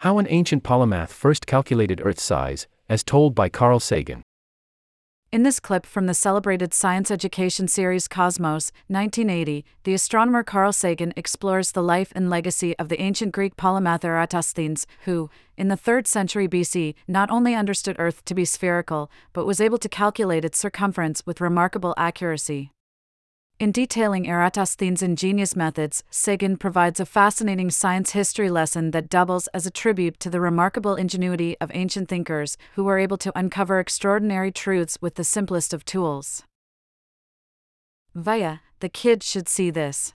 How an ancient polymath first calculated Earth's size, as told by Carl Sagan. In this clip from the celebrated science education series Cosmos, 1980, the astronomer Carl Sagan explores the life and legacy of the ancient Greek polymath Eratosthenes, who, in the 3rd century BC, not only understood Earth to be spherical, but was able to calculate its circumference with remarkable accuracy. In detailing Eratosthenes' ingenious methods, Sagan provides a fascinating science history lesson that doubles as a tribute to the remarkable ingenuity of ancient thinkers who were able to uncover extraordinary truths with the simplest of tools. Vaya, the kid should see this.